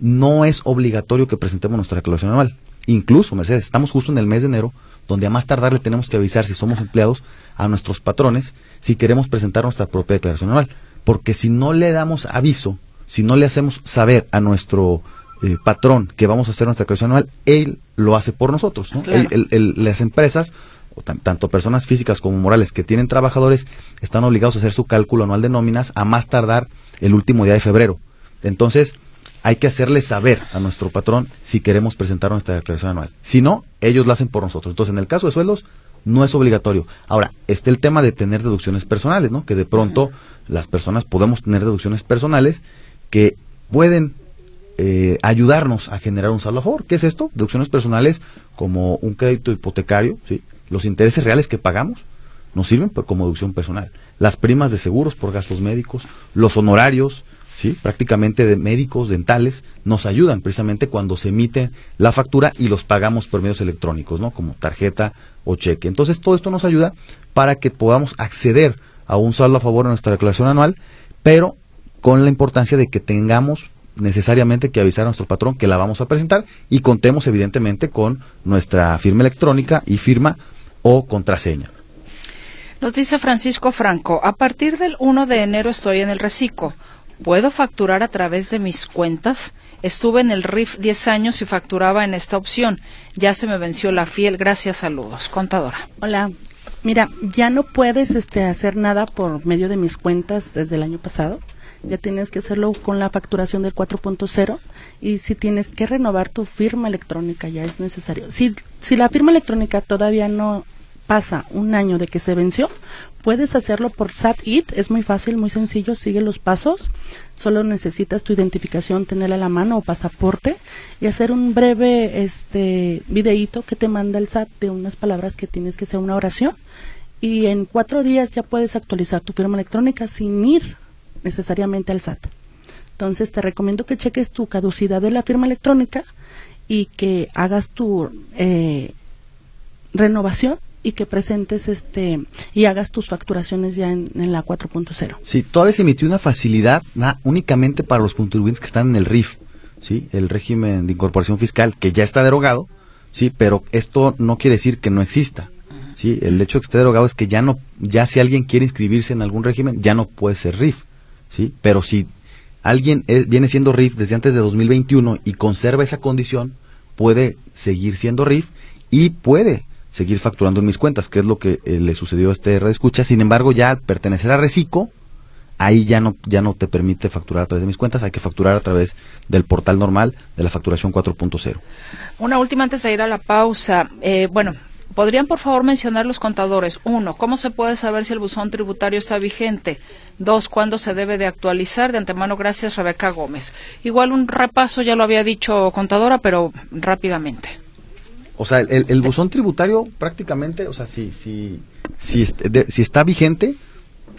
Speaker 5: no es obligatorio que presentemos nuestra declaración anual. Incluso, Mercedes, estamos justo en el mes de enero, donde a más tardar le tenemos que avisar si somos empleados a nuestros patrones si queremos presentar nuestra propia declaración anual. Porque si no le damos aviso, si no le hacemos saber a nuestro eh, patrón que vamos a hacer nuestra declaración anual, él lo hace por nosotros. las empresas, tanto personas físicas como morales que tienen trabajadores, están obligados a hacer su cálculo anual de nóminas a más tardar el último día de febrero. Entonces, hay que hacerle saber a nuestro patrón si queremos presentar nuestra declaración anual. Si no, ellos lo hacen por nosotros. Entonces, en el caso de sueldos, no es obligatorio. Ahora, está el tema de tener deducciones personales, ¿no? Que de pronto las personas podemos tener deducciones personales que pueden eh, ayudarnos a generar un saldo a favor. ¿Qué es esto? Deducciones personales como un crédito hipotecario, ¿sí? los intereses reales que pagamos nos sirven como deducción personal. Las primas de seguros por gastos médicos, los honorarios, ¿sí? prácticamente de médicos, dentales, nos ayudan precisamente cuando se emite la factura y los pagamos por medios electrónicos, ¿no? como tarjeta o cheque. Entonces todo esto nos ayuda para que podamos acceder a un saldo a favor en nuestra declaración anual, pero con la importancia de que tengamos necesariamente que avisar a nuestro patrón que la vamos a presentar y contemos evidentemente con nuestra firma electrónica y firma o contraseña.
Speaker 2: Nos dice Francisco Franco, a partir del 1 de enero estoy en el reciclo. ¿Puedo facturar a través de mis cuentas? Estuve en el RIF 10 años y facturaba en esta opción. Ya se me venció la fiel. Gracias, saludos. Contadora.
Speaker 6: Hola. Mira, ya no puedes este, hacer nada por medio de mis cuentas desde el año pasado. Ya tienes que hacerlo con la facturación del 4.0 y si tienes que renovar tu firma electrónica ya es necesario. Si, si la firma electrónica todavía no pasa un año de que se venció, puedes hacerlo por SAT-IT, es muy fácil, muy sencillo, sigue los pasos, solo necesitas tu identificación, tenerla a la mano o pasaporte y hacer un breve este videíto que te manda el SAT de unas palabras que tienes que hacer una oración. Y en cuatro días ya puedes actualizar tu firma electrónica sin ir necesariamente al SAT. Entonces te recomiendo que cheques tu caducidad de la firma electrónica y que hagas tu eh, renovación y que presentes este y hagas tus facturaciones ya en, la 4.0.
Speaker 5: Sí, todavía se emitió una facilidad únicamente para los contribuyentes que están en el RIF, sí, el régimen de incorporación fiscal que ya está derogado, sí, pero esto no quiere decir que no exista. Sí, el hecho de que esté derogado es que ya no ya si alguien quiere inscribirse en algún régimen ya no puede ser RIF, sí, pero si alguien viene siendo RIF desde antes de 2021 y conserva esa condición, puede seguir siendo RIF y puede seguir facturando en mis cuentas, que es lo que eh, le sucedió a este red escucha. Sin embargo, ya al pertenecer a Recico, ahí ya no, ya no te permite facturar a través de mis cuentas, hay que facturar a través del portal normal de la facturación 4.0.
Speaker 2: Una última antes de ir a la pausa. Eh, bueno, ¿podrían por favor mencionar los contadores? Uno, ¿cómo se puede saber si el buzón tributario está vigente? Dos, ¿cuándo se debe de actualizar? De antemano, gracias, Rebeca Gómez. Igual un repaso, ya lo había dicho contadora, pero rápidamente.
Speaker 5: O sea, el, el buzón tributario prácticamente, o sea, si, si, si, si está vigente,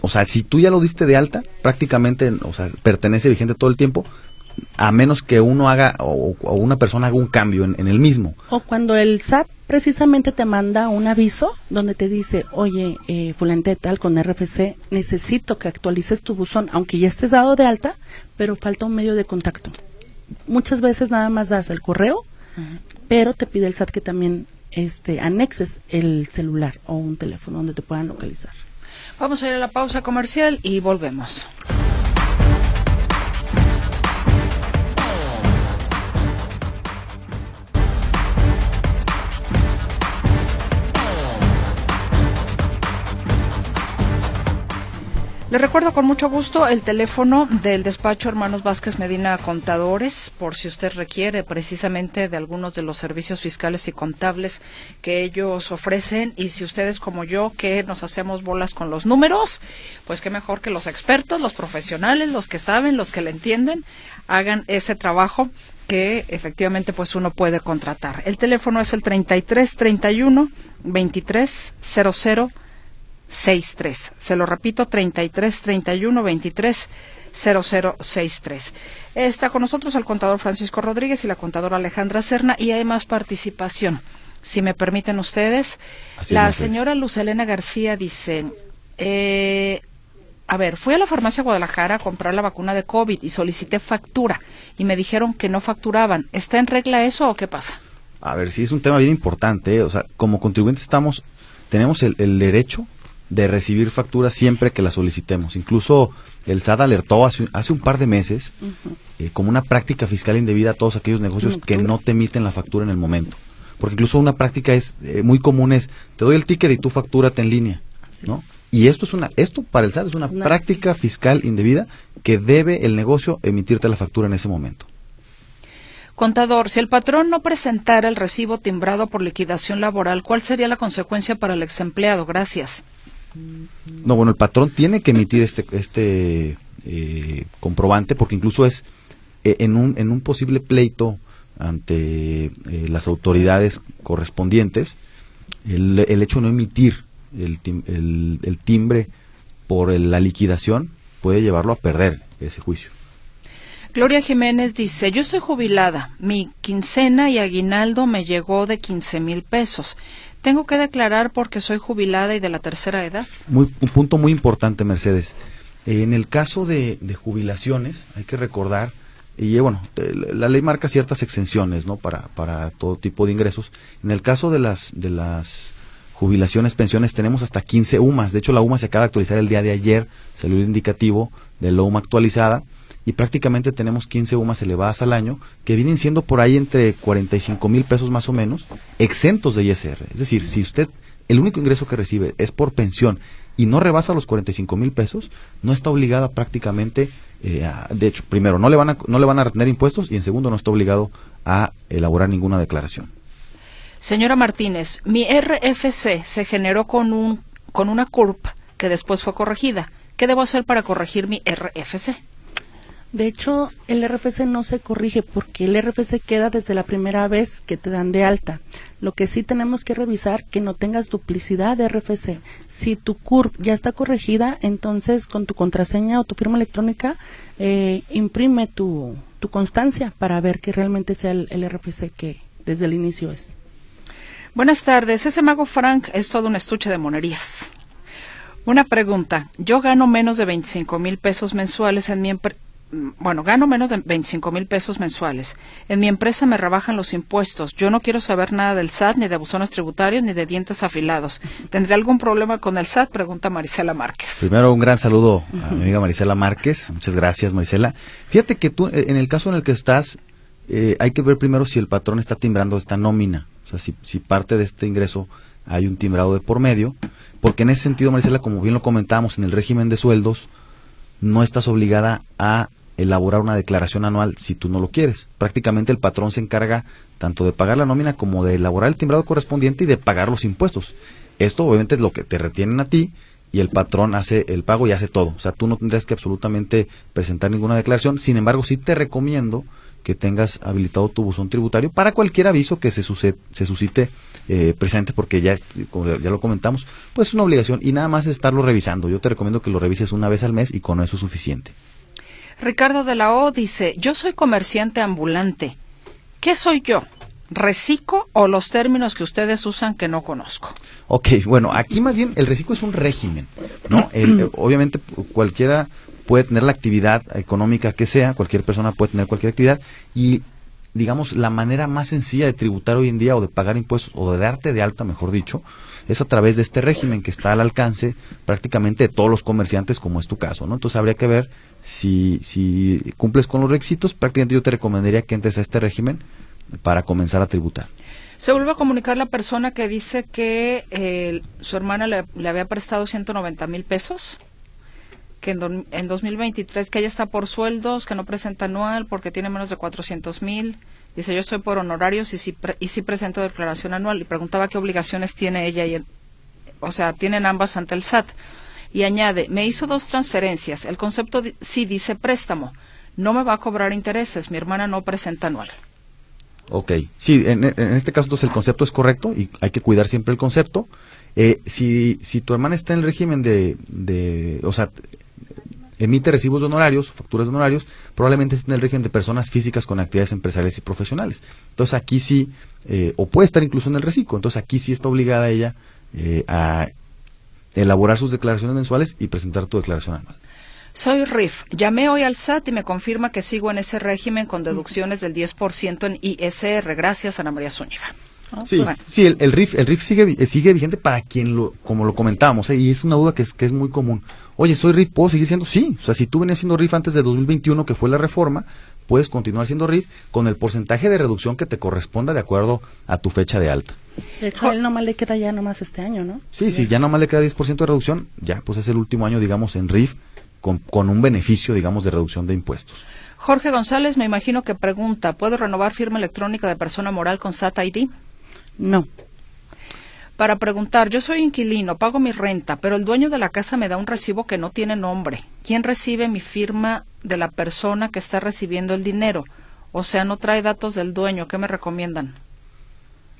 Speaker 5: o sea, si tú ya lo diste de alta, prácticamente, o sea, pertenece vigente todo el tiempo, a menos que uno haga o, una persona haga un cambio en, el mismo.
Speaker 6: O cuando el SAT precisamente te manda un aviso donde te dice, oye, eh, tal con RFC, necesito que actualices tu buzón, aunque ya estés dado de alta, pero falta un medio de contacto. Muchas veces nada más das el correo pero te pide el SAT que también este, anexes el celular o un teléfono donde te puedan localizar.
Speaker 2: Vamos a ir a la pausa comercial y volvemos. Le recuerdo con mucho gusto el teléfono del despacho Hermanos Vázquez Medina Contadores, por si usted requiere precisamente de algunos de los servicios fiscales y contables que ellos ofrecen. Y si ustedes como yo, que nos hacemos bolas con los números, pues qué mejor que los expertos, los profesionales, los que saben, los que le entienden, hagan ese trabajo que efectivamente pues uno puede contratar. El teléfono es el 33 31 23 00 63. Se lo repito, 33 31 23 0063. Está con nosotros el contador Francisco Rodríguez y la contadora Alejandra Serna y hay más participación. Si me permiten ustedes, la señora Luz Elena García dice, eh, a ver, fui a la farmacia Guadalajara a comprar la vacuna de COVID y solicité factura y me dijeron que no facturaban. ¿Está en regla eso o qué pasa?
Speaker 5: A ver, sí es un tema bien importante. O sea, como contribuyentes estamos, tenemos el, el derecho de recibir facturas siempre que las solicitemos. Incluso el SAT alertó hace, hace un par de meses eh, como una práctica fiscal indebida a todos aquellos negocios que no te emiten la factura en el momento. Porque incluso una práctica es eh, muy común es, te doy el ticket y tú factúrate en línea, ¿no? Y esto es una esto para el SAT es una práctica fiscal indebida que debe el negocio emitirte la factura en ese momento.
Speaker 2: Contador, si el patrón no presentara el recibo timbrado por liquidación laboral, ¿cuál sería la consecuencia para el ex empleado? Gracias.
Speaker 5: No, bueno, el patrón tiene que emitir este, este eh, comprobante porque incluso es eh, en, un, en un posible pleito ante eh, las autoridades correspondientes, el, el, hecho de no emitir el, el, timbre por la liquidación puede llevarlo a perder ese juicio.
Speaker 2: Gloria Jiménez dice, yo soy jubilada, mi quincena y aguinaldo me llegó de 15 mil pesos. ¿Tengo que declarar porque soy jubilada y de la tercera edad?
Speaker 5: Muy, un punto muy importante, Mercedes. En el caso de, jubilaciones, hay que recordar, y bueno, la ley marca ciertas exenciones, ¿no? Para, para todo tipo de ingresos. En el caso de las, de las jubilaciones, pensiones, tenemos hasta 15 UMAS. De hecho, la UMA se acaba de actualizar el día de ayer, salió el indicativo de la UMA actualizada y prácticamente tenemos 15 UMAS elevadas al año que vienen siendo por ahí entre 45 mil pesos más o menos exentos de ISR. Es decir, si usted el único ingreso que recibe es por pensión y no rebasa los 45 mil pesos, no está obligada prácticamente, eh, de hecho, primero, no le, van a, no le van a retener impuestos y en segundo, no está obligado a elaborar ninguna declaración.
Speaker 2: Señora Martínez, mi RFC se generó con, un, con una CURP que después fue corregida. ¿Qué debo hacer para corregir mi RFC?
Speaker 6: De hecho, el RFC no se corrige porque el RFC queda desde la primera vez que te dan de alta. Lo que sí tenemos que revisar que no tengas duplicidad de RFC. Si tu CURP ya está corregida, entonces con tu contraseña o tu firma electrónica eh, imprime tu, tu, constancia para ver que realmente sea el, el RFC que desde el inicio es.
Speaker 2: Buenas tardes. Ese mago Frank es todo un estuche de monerías. Una pregunta. Yo gano menos de 25 mil pesos mensuales en mi, bueno, gano menos de 25 mil pesos mensuales. En mi empresa me rebajan los impuestos. Yo no quiero saber nada del SAT, ni de abusones tributarios, ni de dientes afilados. ¿Tendré algún problema con el SAT? Pregunta Marisela Márquez.
Speaker 5: Primero, un gran saludo a mi amiga Marisela Márquez. Muchas gracias, Marisela. Fíjate que tú, eh, en el caso en el que estás, eh, hay que ver primero si el patrón está timbrando esta nómina. O sea, si, si parte de este ingreso hay un timbrado de por medio. Porque en ese sentido, Marisela, como bien lo comentábamos, en el régimen de sueldos, no estás obligada a elaborar una declaración anual si tú no lo quieres. Prácticamente el patrón se encarga tanto de pagar la nómina como de elaborar el timbrado correspondiente y de pagar los impuestos. Esto obviamente es lo que te retienen a ti y el patrón hace el pago y hace todo. O sea, tú no tendrías que absolutamente presentar ninguna declaración. Sin embargo, sí te recomiendo que tengas habilitado tu buzón tributario para cualquier aviso que se, se suscite eh, precisamente porque ya, como ya lo comentamos, pues es una obligación y nada más estarlo revisando. Yo te recomiendo que lo revises una vez al mes y con eso es suficiente.
Speaker 2: Ricardo de la O dice, yo soy comerciante ambulante. ¿Qué soy yo? ¿Reciclo o los términos que ustedes usan que no conozco?
Speaker 5: Ok, bueno, aquí más bien el reciclo es un régimen, ¿no? [clears throat] Obviamente cualquiera puede tener la actividad económica que sea, cualquier persona puede tener cualquier actividad y digamos la manera más sencilla de tributar hoy en día o de pagar impuestos o de darte de alta, mejor dicho, es a través de este régimen que está al alcance prácticamente de todos los comerciantes como es tu caso, ¿no? Entonces habría que ver si, si cumples con los requisitos, prácticamente yo te recomendaría que entres a este régimen para comenzar a tributar.
Speaker 2: Se vuelve a comunicar la persona que dice que eh, su hermana le, había prestado 190 mil pesos, que en, en 2023 que ella está por sueldos, que no presenta anual porque tiene menos de 400 mil. Dice, yo estoy por honorarios y sí, y sí presento declaración anual. Y preguntaba qué obligaciones tiene ella y o sea, tienen ambas ante el SAT y añade, me hizo dos transferencias. El concepto sí dice préstamo. No me va a cobrar intereses. Mi hermana no presenta anual.
Speaker 5: Ok, sí, en, este caso entonces el concepto es correcto y hay que cuidar siempre el concepto. Eh, si, si tu hermana está en el régimen de, de, o sea, emite recibos de honorarios, facturas de honorarios, probablemente esté en el régimen de personas físicas con actividades empresariales y profesionales. Entonces aquí sí, eh, o puede estar incluso en el reciclo, entonces aquí sí está obligada ella eh, a elaborar sus declaraciones mensuales y presentar tu declaración anual.
Speaker 2: Soy RIF. Llamé hoy al SAT y me confirma que sigo en ese régimen con deducciones del 10% en ISR. Gracias, Ana María Zúñiga.
Speaker 5: Sí, sí el, RIF, el RIF sigue, eh, sigue vigente para quien lo, como lo comentábamos, ¿eh? y es una duda que es, que es muy común. Oye, ¿soy RIF? ¿Puedo seguir siendo? Sí. O sea, si tú venías siendo RIF antes de 2021, que fue la reforma, puedes continuar siendo RIF con el porcentaje de reducción que te corresponda de acuerdo a tu fecha de alta.
Speaker 6: De hecho, a él nomás le queda ya nomás este año, ¿no?
Speaker 5: Sí, sí, ya nomás le queda 10% de reducción, ya pues es el último año, digamos, en RIF con, con un beneficio, digamos, de reducción de impuestos.
Speaker 2: Jorge González, me imagino que pregunta, ¿puedo renovar firma electrónica de persona moral con SAT ID?
Speaker 6: No.
Speaker 2: Para preguntar, yo soy inquilino, pago mi renta, pero el dueño de la casa me da un recibo que no tiene nombre. ¿Quién recibe mi firma de la persona que está recibiendo el dinero? O sea, no trae datos del dueño. ¿Qué me recomiendan?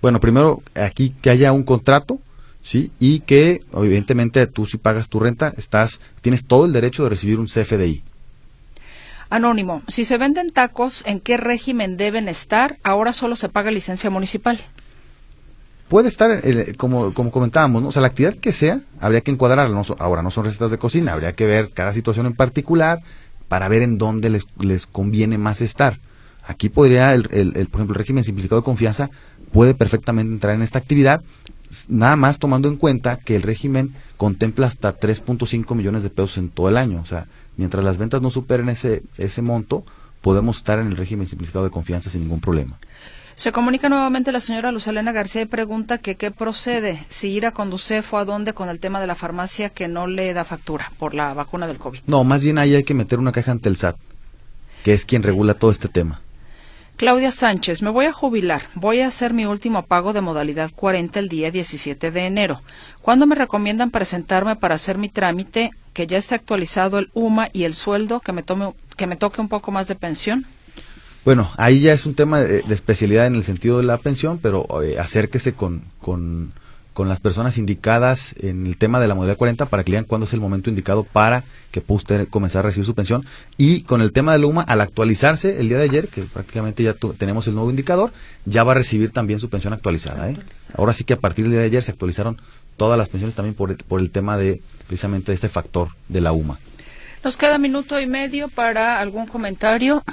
Speaker 5: Bueno, primero aquí que haya un contrato ¿sí? Y que, evidentemente, tú si pagas tu renta, estás, tienes todo el derecho de recibir un CFDI.
Speaker 2: Anónimo, si se venden tacos, ¿en qué régimen deben estar? Ahora solo se paga licencia municipal.
Speaker 5: Puede estar, eh, como, como comentábamos, ¿no? o sea, la actividad que sea, habría que encuadrarla. ahora no son recetas de cocina, habría que ver cada situación en particular para ver en dónde les, les conviene más estar. Aquí podría, el, el, por ejemplo, el régimen simplificado de confianza puede perfectamente entrar en esta actividad, nada más tomando en cuenta que el régimen contempla hasta 3.5 millones de pesos en todo el año. O sea, mientras las ventas no superen ese, ese monto, podemos estar en el régimen simplificado de confianza sin ningún problema.
Speaker 2: Se comunica nuevamente la señora Lucelena García y pregunta que qué procede, si ir a Conducef o a dónde con el tema de la farmacia que no le da factura por la vacuna del COVID.
Speaker 5: No, más bien ahí hay que meter una caja ante el SAT, que es quien regula todo este tema.
Speaker 2: Claudia Sánchez, me voy a jubilar. Voy a hacer mi último pago de modalidad 40 el día 17 de enero. ¿Cuándo me recomiendan presentarme para hacer mi trámite, que ya esté actualizado el UMA y el sueldo, que me, tome, que me toque un poco más de pensión?
Speaker 5: Bueno, ahí ya es un tema de, especialidad en el sentido de la pensión, pero eh, acérquese con, con, con, las personas indicadas en el tema de la modalidad 40 para que le digan cuándo es el momento indicado para que pueda usted comenzar a recibir su pensión. Y con el tema de UMA, al actualizarse el día de ayer, que prácticamente ya tenemos el nuevo indicador, ya va a recibir también su pensión actualizada. ¿eh? Ahora sí que a partir del día de ayer se actualizaron todas las pensiones también por el, por el tema de precisamente este factor de la UMA.
Speaker 2: Nos queda minuto y medio para algún comentario.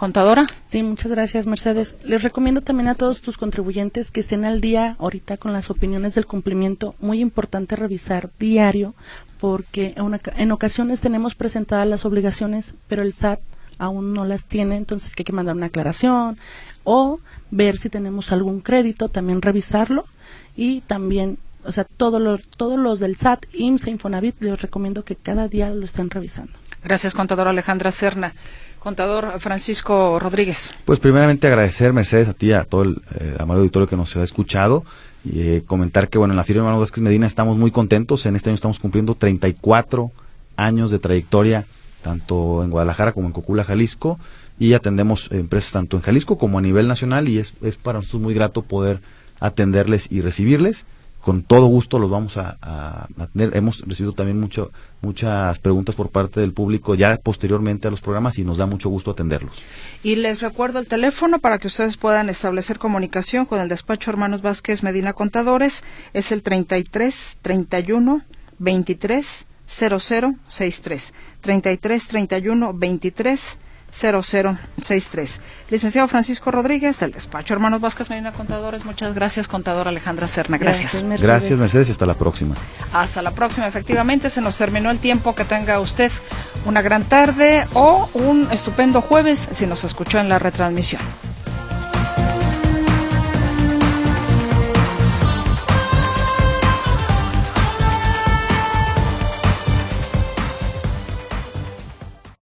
Speaker 2: Contadora.
Speaker 6: Sí, muchas gracias, Mercedes. Les recomiendo también a todos tus contribuyentes que estén al día ahorita con las opiniones del cumplimiento. Muy importante revisar diario porque en, ocasiones tenemos presentadas las obligaciones, pero el SAT aún no las tiene, entonces que hay que mandar una aclaración o ver si tenemos algún crédito, también revisarlo y también, o sea, todos los, todos los del SAT, IMSS e Infonavit, les recomiendo que cada día lo estén revisando.
Speaker 2: Gracias, contadora Alejandra Serna. Contador Francisco Rodríguez.
Speaker 5: Pues primeramente agradecer, Mercedes, a ti, a todo el eh, amable auditorio que nos ha escuchado y eh, comentar que, bueno, en la firma Hermano Vázquez Medina estamos muy contentos. En este año estamos cumpliendo 34 años de trayectoria, tanto en Guadalajara como en Cocula, Jalisco, y atendemos empresas tanto en Jalisco como a nivel nacional y es, es para nosotros muy grato poder atenderles y recibirles con todo gusto los vamos a, tener. Hemos recibido también mucho, muchas preguntas por parte del público ya posteriormente a los programas y nos da mucho gusto atenderlos.
Speaker 2: Y les recuerdo el teléfono para que ustedes puedan establecer comunicación con el despacho Hermanos Vázquez Medina Contadores. Es el 33 31 23 0063. 33 31 23 0063. Licenciado Francisco Rodríguez, del despacho Hermanos Vázquez Medina Contadores, muchas gracias. Contadora Alejandra Serna, gracias.
Speaker 5: Gracias Mercedes. y hasta la próxima.
Speaker 2: Hasta la próxima, efectivamente, se nos terminó el tiempo. Que tenga usted una gran tarde o un estupendo jueves si nos escuchó en la retransmisión.